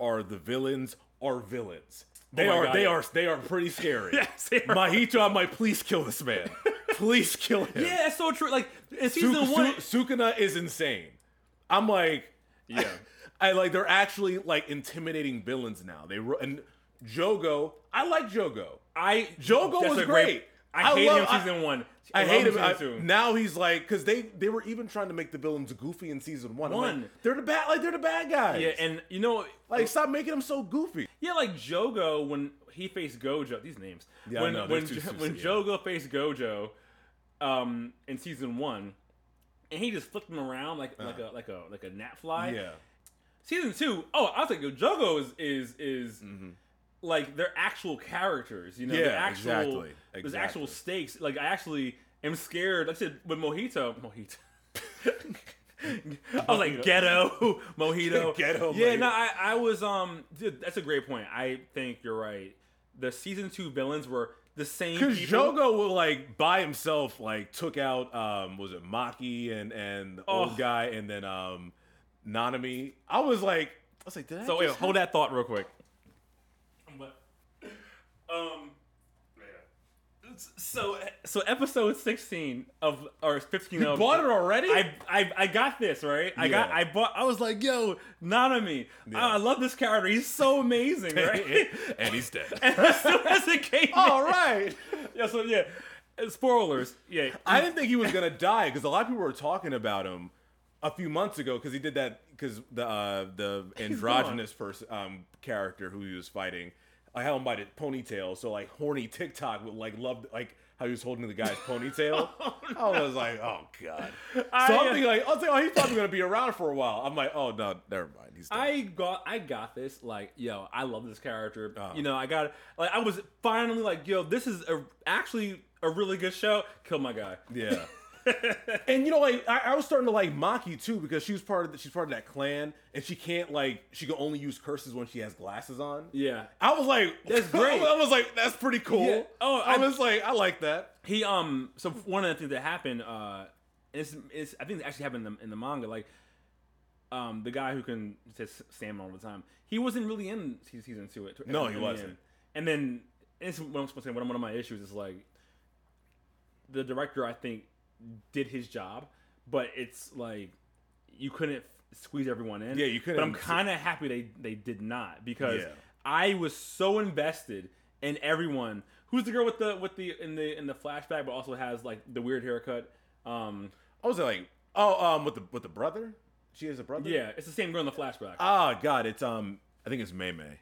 are the villains are villains. Oh they Oh are God, they yeah. are they are pretty scary. Yes. Mahito, I'm like, please kill this man. Please kill him. yeah, that's so true. Like in Su- season one, Su- Sukuna is insane. I'm like, yeah, <laughs> I like they're actually like intimidating villains now. They ru- and Jogo, I like Jogo. I Jogo that's was a great. I, I hate love- him I- season one. I love hate him. I- two. now he's like, because they they were even trying to make the villains goofy in season one. I'm like, One. they're the bad, like they're the bad guys. Yeah, and you know, like stop making them so goofy. yeah, like Jogo when he faced Gojo. These names. Yeah, I when know, when too- Jo- too- when yeah. Jogo faced Gojo, um, in season one, and he just flipped him around like like a like a like a gnat fly. Yeah, Season two, oh, I was like, Jogo is is is like they're actual characters, you know? Yeah, actual, exactly, There's actual stakes. Like I actually am scared. Like I said with Mojito, Mojito. I was like ghetto mojito. <laughs> Ghetto Yeah, mojito. no, I, I was um. Dude, that's a great point. I think you're right. The season two villains were the same because. Jogo will like by himself like took out um was it Maki and and the Oh. old guy and then um Nanami. I was like, I was like, did I So wait, just hold that thought real quick. But, um, so so episode sixteen of or fifteen You of bought it already? I, I I got this right. I got I bought. I was like, yo, Nanami. Yeah. I love this character. He's so amazing, <laughs> right? and he's dead. <laughs> and as soon as it came, <laughs> All in- right. yeah. So yeah, uh, spoilers. Yeah, I didn't think he was gonna die because a lot of people were talking about him a few months ago because he did that because the uh, the androgynous person um, character who he was fighting, I had him by the ponytail, so like horny <laughs> TikTok would like love like how he was holding the guy's ponytail. <laughs> I was like, oh god. So I, I'm uh, thinking like, I'll say, oh, he's probably gonna be around for a while. I'm like, oh no, never mind. He's dead. I got I got this like yo I love this character Uh-huh. you know I got like I was finally like yo this is a, actually a really good show kill my guy Yeah. <laughs> <laughs> and you know, like I, I was starting to like Maki too because she was part of the, she's part of that clan, and she can't like she can only use curses when she has glasses on. yeah I was like, That's <laughs> great. I was like, that's pretty cool. Yeah. Oh, I, I- was like, I like that. he um so one of the things that happened uh it's, it's I think it actually happened in the, in the manga like um the guy who can just stand all the time he wasn't really in se- season two it- No, he wasn't. end. and then it's what I'm supposed to say one of my issues is like the director I think did his job but it's like you couldn't f- squeeze everyone in Yeah, you could, but I'm kind of happy they they did not because Yeah. I was so invested in everyone. Who's the girl with the with the in the in the flashback, but also has like the weird haircut? Um, I was like, oh, um, with the with the brother. She has a brother. yeah, it's the same girl in the flashback. Ah, God, it's um, I think it's Mei Mei.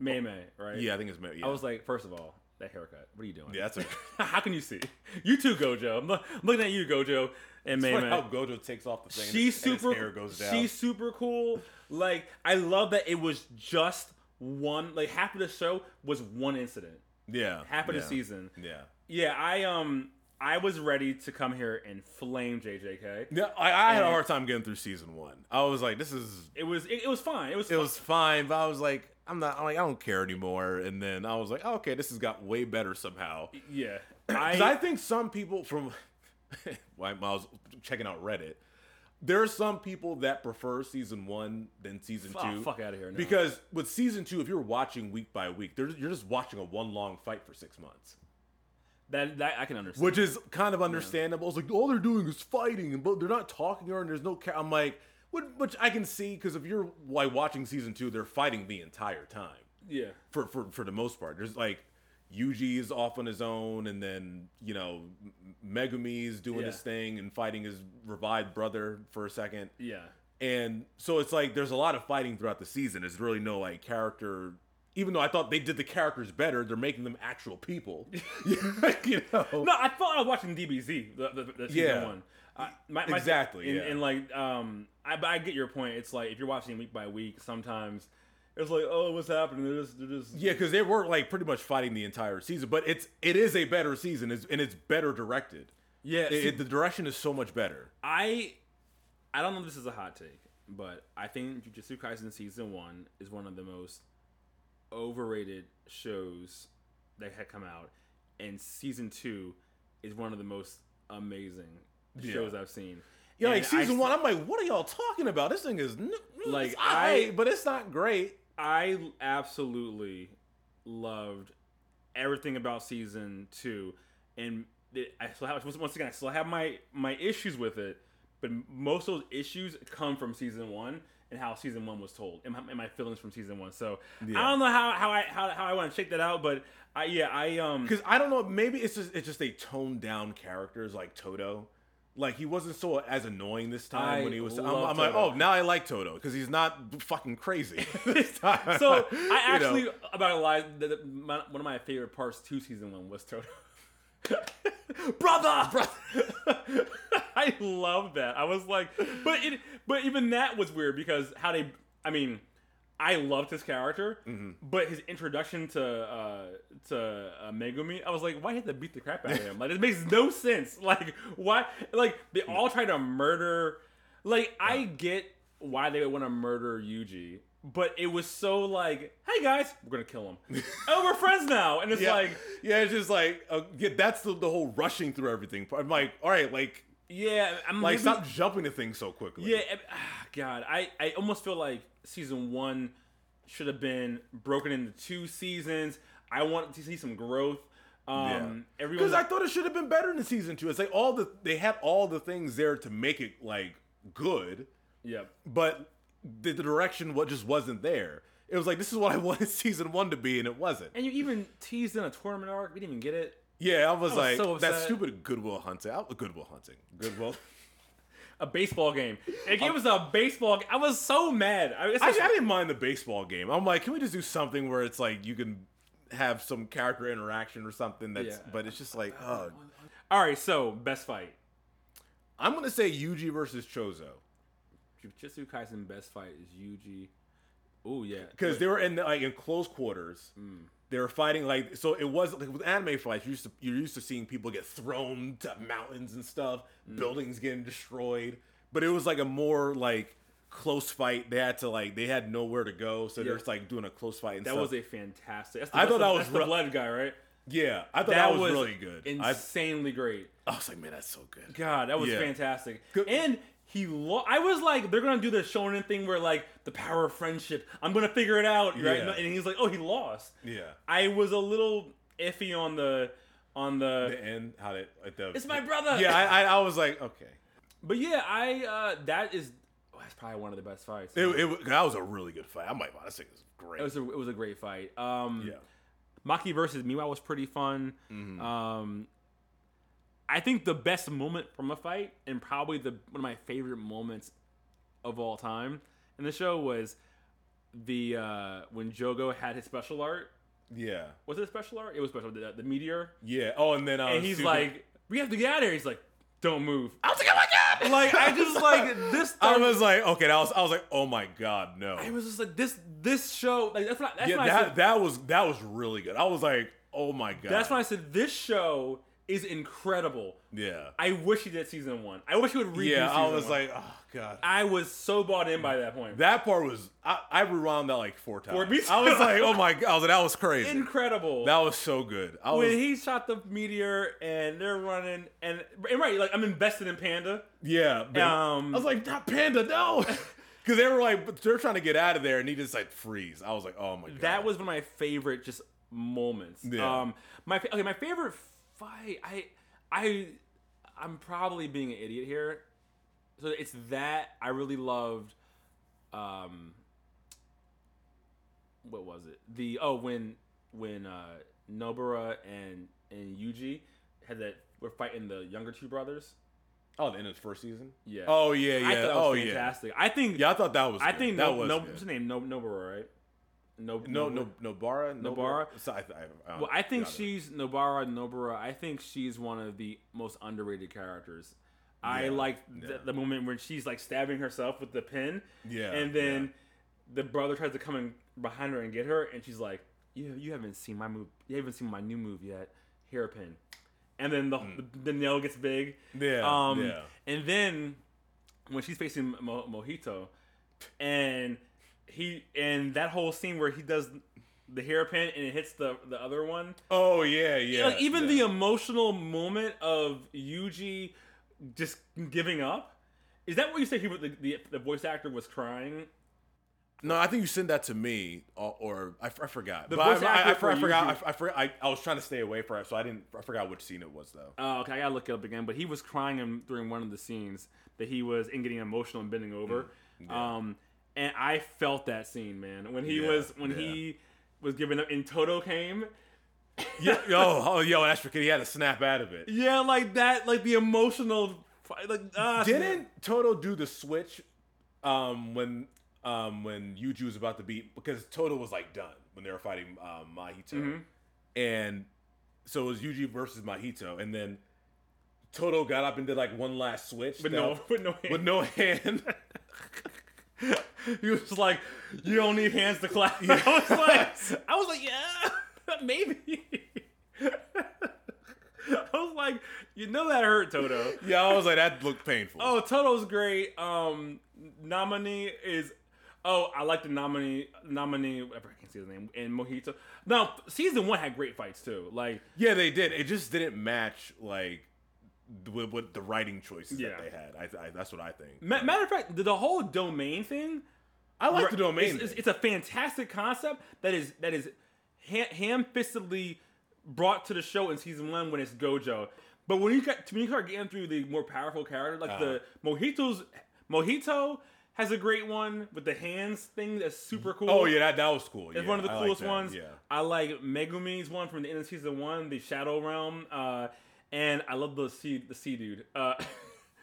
May May, right? Yeah, I think it's May. Yeah. I was like, first of all, that haircut. What are you doing? yeah, that's a. <laughs> How can you see? You too, Gojo. I'm, look- I'm looking at you, Gojo, and May funny how Gojo takes off the thing. and She's and super. His hair goes down. She's super cool. Like I love that it was just one. Like half of the show was one incident. yeah. Half of yeah, the season. Yeah. Yeah, I um I was ready to come here and flame JJK. Yeah, I, I had a hard time getting through season one. I was like, this is It was it, it was fine. It was it fun. was fine, but I was like, I'm not. I'm like, I don't care anymore. And then I was like, oh, okay, this has got way better somehow. yeah. <clears throat> Because I, think some people from <laughs> when I was checking out Reddit, there are some people that prefer season one than season two. fuck outta here, no. Because with season two, if you're watching week by week, you're just watching a one long fight for six months. that that I can understand. which is kind of understandable. It's like all they're doing is fighting, and but they're not talking or and there's no. Ca- I'm like, which, I can see because if you're like watching season two, they're fighting the entire time yeah. for for for the most part. There's like Yuji is off on his own, and then you know M- Megumi doing Yeah. his thing and fighting his revived brother for a second. Yeah. And so it's like there's a lot of fighting throughout the season. There's really no like character. Even though I thought they did the characters better, they're making them actual people. <laughs> <laughs> you know? No, I thought I was watching DBZ, the, the, the season Yeah. one. I, my, my, Exactly, And, yeah. and like, um, I, but I get your point. It's like if you're watching week by week, sometimes it's like, oh, what's happening? They're just, they're just Yeah, because they were like pretty much fighting the entire season, but it's it is a better season, it's, and it's better directed. yeah. It- see, it- the direction is so much better. I I don't know if this is a hot take, but I think Jujutsu Kaisen season one is one of the most overrated shows that had come out, and season two is one of the most amazing Yeah. shows I've seen. Yeah, like season I, one, I'm like, what are y'all talking about? This thing is Like, I- but it's not great. I absolutely loved everything about season two, and it, I still have once again I still have my my issues with it, but most of those issues come from season one and how season one was told and my, and my feelings from season one. So Yeah. I don't know how how I how, how I want to shake that out, but I yeah I um Because I don't know, maybe it's just it's just they toned down characters like Todo. Like he wasn't so as annoying this time I when he was. I'm, I'm like, oh, now I like Todo because he's not fucking crazy. <laughs> this <laughs> time. so I <laughs> know? actually about to lie. The, the, my, one of my favorite parts to season one was Todo. brother, brother. I love that. I was like, but it, but even that was weird because how they. I mean, I loved his character, Mm-hmm. but his introduction to uh, to uh, Megumi, I was like, why did they beat the crap out of him? Like, it makes no sense. <laughs> Like, why? Like, they all try to murder. Like, I get why they would want to murder Yuji. But it was so like, hey guys, we're gonna kill him. <laughs> oh, we're friends now, and it's yeah, like, yeah, it's just like uh, yeah, that's the, the whole rushing through everything. I'm like, all right, like yeah, I'm like maybe- stop jumping to things so quickly. Yeah, ah, God, I, I almost feel like season one should have been broken into two seasons. I want to see some growth. Um, everyone, Because I thought it should have been better in season two. It's like all the they had all the things there to make it like good, yeah, but the, the direction what just wasn't there. It was like this is what I <laughs> wanted season one to be, and it wasn't. and you even teased in a tournament arc. We didn't even get it. Yeah, I was, was like so that stupid Goodwill Hunting. I, Goodwill Hunting. Goodwill. A baseball game. It um, gave us a baseball. g- I was so mad. I, it's I, I didn't mind the baseball game. I'm like, can we just do something where it's like you can have some character interaction or something that's, Yeah. but it's just like, oh. all right, so best fight. I'm gonna say Yuji versus Choso Jujutsu Kaisen best fight is Yuji. Oh yeah, because they were in like in close quarters. Mm. They were fighting like so. It was like with anime fights. You're used to you're used to seeing people get thrown to mountains and stuff, Mm. buildings getting destroyed. But it was like a more like close fight. They had to like they had nowhere to go, so Yeah. they're just like doing a close fight. And that stuff. was a fantastic. The, I thought the- that was the blood guy, right? yeah. I thought that, was, really good. I, Insanely great. I was like, man, that's so good. God, that was Yeah. fantastic. Good- And he, lo- I was like, they're gonna do the shonen thing where like the power of friendship. I'm gonna figure it out, right? Yeah. And he's like, oh, he lost. Yeah. I was a little iffy on the on the. The end, how they like the It's my brother. Yeah, I, I, I was like, okay. But yeah, I uh that is oh, that's probably one of the best fights. It, it, that was a really good fight. I might want to say it was great. It was a it was a great fight. Um, yeah. Maki versus Miwa was pretty fun. Mhm. Um, I think the best moment from a fight, and probably the one of my favorite moments of all time in the show was the uh, when Jogo had his special art. Yeah. Was it a special art? It was special. The, the meteor, Yeah. Oh, and then uh, and he's Suga- like, "We have to get out of here." He's like, "Don't move." I was like, oh my god! Like I just <laughs> like this. I was like, okay, that was. I was like, oh my god, no. I was just like this. This show, like that's. I, that's yeah, I that said, that was that was really good. I was like, oh my god. That's when I said this show is incredible. Yeah. I wish he did season one. I wish he would redo Yeah. I was one. like, oh god. I was so bought in by that point. That part was. I, I rewound that like four times. Me I was like, oh my god. I was like, that was crazy. Incredible. that was so good. I was. when he shot the meteor and they're running and, and right, like I'm invested in Panda. Yeah, but Um, I was like, not Panda, no, <laughs> because they were like, they're trying to get out of there, and he just like freeze. I was like, oh my god, That was one of my favorite just moments. Yeah. Um, my okay, my favorite fight. I I I'm probably being an idiot here. So it's that I really loved. Um, what was it? The oh when when uh, Nobara and and Yuji had that were fighting the younger two brothers. oh, the end of the first season. Yeah. Oh yeah, yeah. I thought that oh was yeah. fantastic. I think Yeah, I thought that was. I good. think that no, was no good. what's her name? No Nobara, right? No no, Nobara? no, Nobara, Nobara? So I, I, I Well, I think she's Nobara Nobara. I think she's one of the most underrated characters. I Yeah, like yeah. the, the moment when she's like stabbing herself with the pin, Yeah, and then the brother tries to come in behind her and get her, and she's like, "You you haven't seen my move. You haven't seen my new move yet. Hairpin." And then the, the the nail gets big. Yeah, Um, yeah. And then when she's facing Mo- Mojito, and he and that whole scene where he does the hairpin and it hits the the other one. Oh yeah, yeah. like even yeah. the emotional moment of Yuji just giving up. Is that what you say? He the, the, the voice actor was crying. No, I think you sent that to me, or, or I, I forgot. The but voice I, I, I, actor I forgot. I, f- I, forgot I, I was trying to stay away from it, so I didn't. I forgot which scene it was though. Oh, okay, I gotta look it up again. But he was crying in, during one of the scenes that he was and getting emotional and bending over. yeah. Um, and I felt that scene, man, when he Yeah, was when yeah. he was giving up and Todo came. <laughs> Yeah, yo, oh, yo, that's because he had to snap out of it. Yeah, like that, like the emotional, like ah, Didn't Todo do the switch um, when um, when Yuji was about to beat because Todo was like done when they were fighting um, Mahito, Mhm. and so it was Yuji versus Mahito, and then Todo got up and did like one last switch, but that- no, but <laughs> no, with no hand. <laughs> <laughs> he was like, "You don't need hands to clap." <laughs> I was like, I was like, yeah, <laughs> maybe. I was like, you know that hurt, Todo. yeah, I was like that looked painful. Oh, Todo's great. Um, Nanami is. Oh, I like the Nanami. Nanami. I can't see his name. And Mojito. Now, season one had great fights too. Like, Yeah, they did. It just didn't match like with, with the writing choices Yeah. that they had. I, I, that's what I think. ma- matter of fact, the, the whole domain thing. I like the domain. It's, it's, it's a fantastic concept that is that is ha- ham-fistedly brought to the show in season one when it's Gojo. But when you got to when you start getting through the more powerful characters, like the Mojitos, Mojito has a great one with the hands thing that's super cool. oh yeah, that, that was cool. It's yeah, one of the I like coolest that, ones. Yeah. I like Megumi's one from the end of season one, the Shadow Realm, uh, and I love the sea the sea dude. Uh,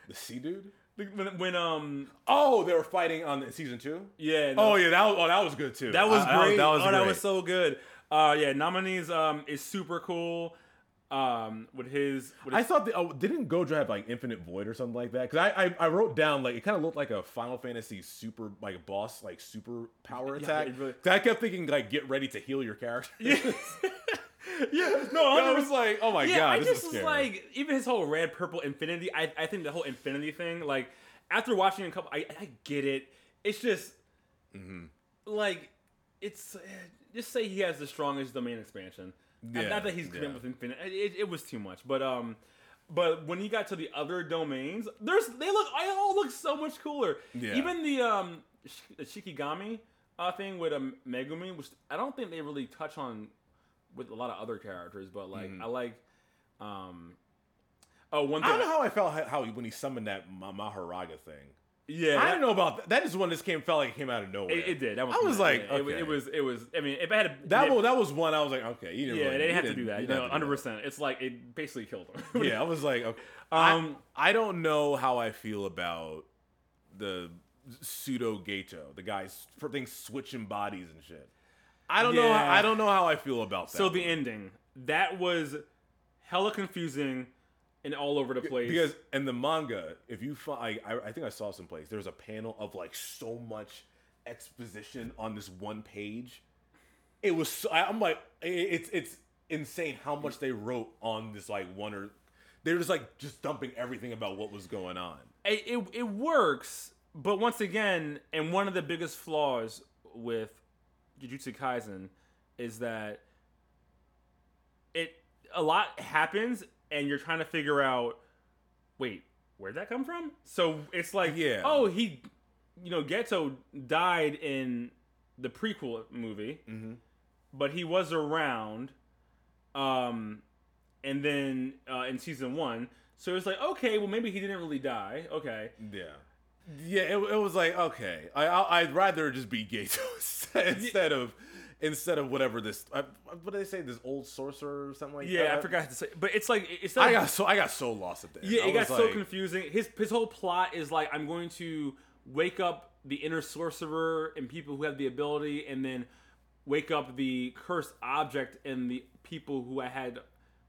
The sea dude. <laughs> when, when um Oh, they were fighting on season two. yeah no, Oh yeah, that was, oh that was good too. that was great. That was, oh, that was so good. Uh, yeah, Nanami's um is super cool. Um, with his, with I thought the, oh, didn't Gojo have like Infinite Void or something like that? Because I, I I wrote down like it kind of looked like a Final Fantasy super like boss like super power attack. it really- I kept thinking like get ready to heal your character. yeah, <laughs> <laughs> <laughs> yeah, no, I 100. was like, oh my yeah, god, I this just is was scary. like, even his whole red purple infinity. I, I think the whole infinity thing, like, after watching a couple, I, I get it. It's just Mm-hmm. like it's eh, just say he has the strongest domain expansion. Yeah, not that he's yeah. with infinite. It, it was too much, but um. But when he got to the other domains, there's they look I all look so much cooler. Yeah. Even the um the Shikigami uh, thing with um, Megumi, which I don't think they really touch on with a lot of other characters, but like I like um oh one thing I don't know how I felt how, how he- when he summoned that Ma- Mahoraga thing. yeah I that- don't know about that. That is one this came felt like it came out of nowhere. it, it did that was I was like, yeah, it, okay. it was it was I mean if I had a, that was that was one I was like, okay, you didn't yeah really, they didn't have to do that you didn't know to hundred percent it's like it basically killed him <laughs> Yeah, I was like, okay. <laughs> Um, um, I, I don't know how I feel about the pseudo Geto, the guys for things switching bodies and shit. I don't know. Yeah. I don't know how I feel about that. so the ending that was hella confusing and all over the place because in the manga, if you find, I, I think I saw someplace there's a panel of like so much exposition on this one page. It was. So, I'm like, it's it's insane how much they wrote on this like one or. They're just like just dumping everything about what was going on. it, it, it works, but once again, and one of the biggest flaws with Jujutsu Kaisen is that it a lot happens and you're trying to figure out wait, where'd that come from? So it's like, Yeah. oh, he you know, Geto died in the prequel movie, Mhm. but he was around um and then uh, in season 1 so it's like, okay, well, maybe he didn't really die. Okay. Yeah. Yeah, it, it was like okay, I, I'd rather just be Geto <laughs> instead of instead of whatever this. I, what do they say? This old sorcerer or something like Yeah, that. Yeah, I forgot to say, but it's like it's I got so I got so lost at that. yeah, I it got was so like, confusing. His his whole plot is like I'm going to wake up the inner sorcerer and people who have the ability, and then wake up the cursed object and the people who I had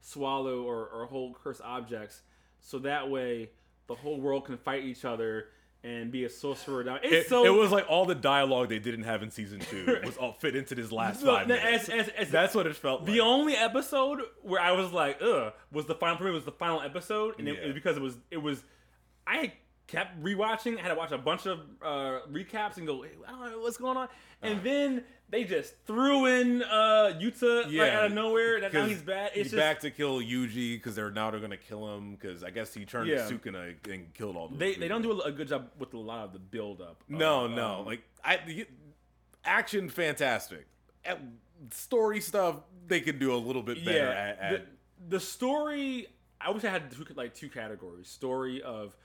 swallow or, or hold cursed objects, so that way the whole world can fight each other and be a sorcerer down. It's It, so it was like all the dialogue they didn't have in season two <laughs> was all fit into this last five minutes. as- as- as- That's what it felt The like. only episode where I was like, "Ugh," was the final for me was the final episode, and it, Yeah. it was because it was it was I kept rewatching. I had to watch a bunch of uh, recaps and go, hey, I don't know what's going on, and then they just threw in uh, Yuta like out of nowhere. That now he's bad. It's he's just back to kill Yuji because they're now they're gonna kill him because I guess he turned Yeah. to Sukuna and killed all. They they don't do a, good job with a lot of the build up. No, no. like I, you- action fantastic. Uh, Story stuff they could do a little bit better yeah, at. at the, the story. I wish I had two, like two categories: story of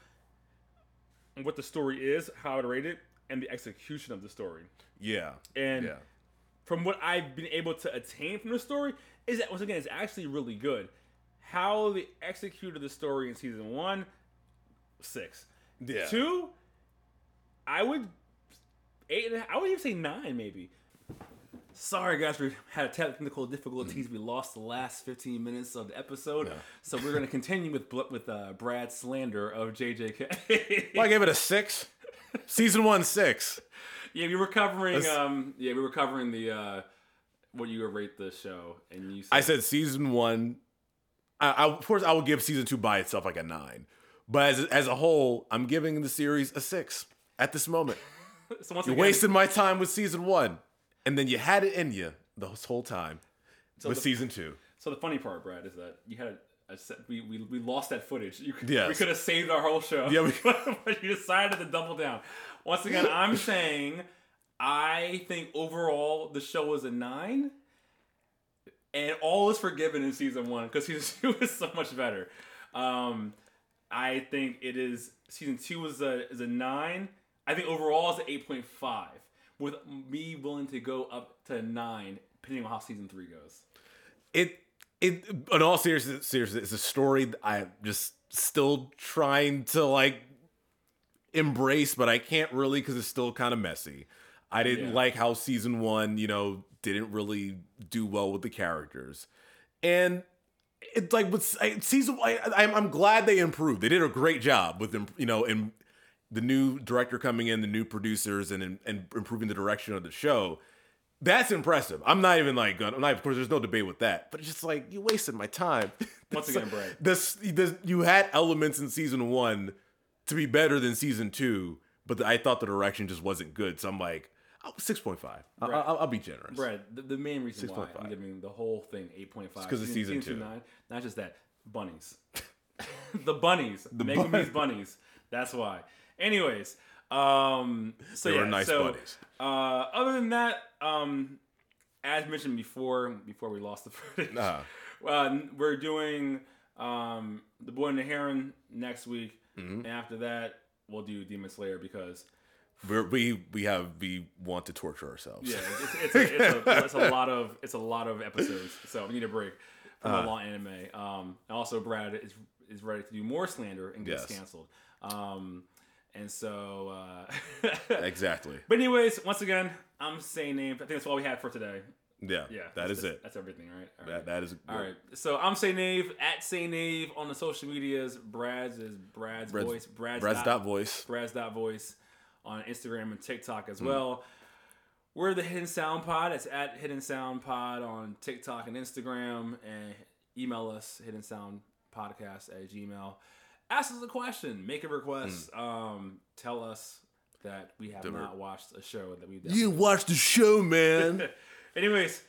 what the story is, how it, and the execution of the story. yeah, And yeah, from what I've been able to attain from the story, is that once again, it's actually really good. How they executed the story in season one, six. yeah. Two, I would eight. And a, I would even say nine, maybe. Sorry, guys, we had technical difficulties. We lost the last fifteen minutes of the episode, so we're going to continue with with uh, Brad's slander of JJK. Well, I gave it a six. Season one, six. yeah, we were covering. That's- Um, yeah, we were covering the uh, what you rate the show, and you. Said, I said season one. I, I, of course, I would give season two by itself like a nine, but as as a whole, I'm giving the series a six at this moment. <laughs> so once You again, wasted my time with season one, and then you had it in you this whole time with the- season two. So the funny part, Brad, is that you had a, a set, we, we we lost that footage. You could, Yes. we could have saved our whole show. Yeah, we- <laughs> but you decided to double down. Once again, I'm saying I think overall the show was a nine, and all is forgiven in season one because season <laughs> two is so much better. Um, I think it is season two was a is a nine. I think overall is an eight point five, with me willing to go up to nine depending on how season three goes. It it in all seriousness, seriousness, it's a story I'm just still trying to like embrace, but I can't really because it's still kind of messy. I didn't Yeah. like how season one, you know, didn't really do well with the characters, and it's like with I- season. I, I'm I'm glad they improved. They did a great job with them, you know, and the new director coming in, the new producers, and and improving the direction of the show. That's impressive. I'm not even like, I'm not, of course, there's no debate with that. But it's just like you wasted my time. <laughs> Once again, Brad. This, this, you had elements in season one to be better than season two, but I thought the direction just wasn't good. So I'm like, oh, six point five. I'll, Brad. I'll, I'll be generous. Brad, the, the main reason why 6.5. I'm giving the whole thing 8.5 'cause it's season two. Nine, not just that, bunnies. <laughs> the bunnies. <laughs> The Make bun- bunnies. That's why. Anyways, um, so They yeah, nice so, bunnies. Uh, other than that, um, as mentioned before, before we lost the footage, Uh-huh. <laughs> uh, we're doing um, the Boy and the Heron next week, Mm-hmm. and after that, we'll do Demon Slayer because We're, we we have we want to torture ourselves. yeah, it's, it's, a, it's, a, <laughs> it's a lot of it's a lot of episodes, so we need a break from Uh-huh. a long anime. Um, and also Brad is is ready to do more slander and gets Yes. canceled. Um, and so, uh, <laughs> exactly. but anyways, once again, I'm saying name. I think that's all we had for today. Yeah, Yeah, that is it. That's everything, right? All That right. that is All right. So I'm Say Nave at Say Nave on the social medias. Brad's is Brad's, Brad's- voice. Brad's, Brad's dot, dot voice. Brad's dot voice on Instagram and TikTok as well. We're the Hidden Sound Pod. It's at Hidden Sound Pod on TikTok and Instagram. And email us Hidden Sound Podcast at Gmail. Ask us a question. Make a request. Um, tell us that we have not watched a show that we. You watch the show, man. <laughs> Anyways,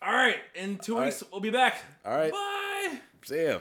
all right. In two All weeks, we'll be back. All right. Bye. See ya.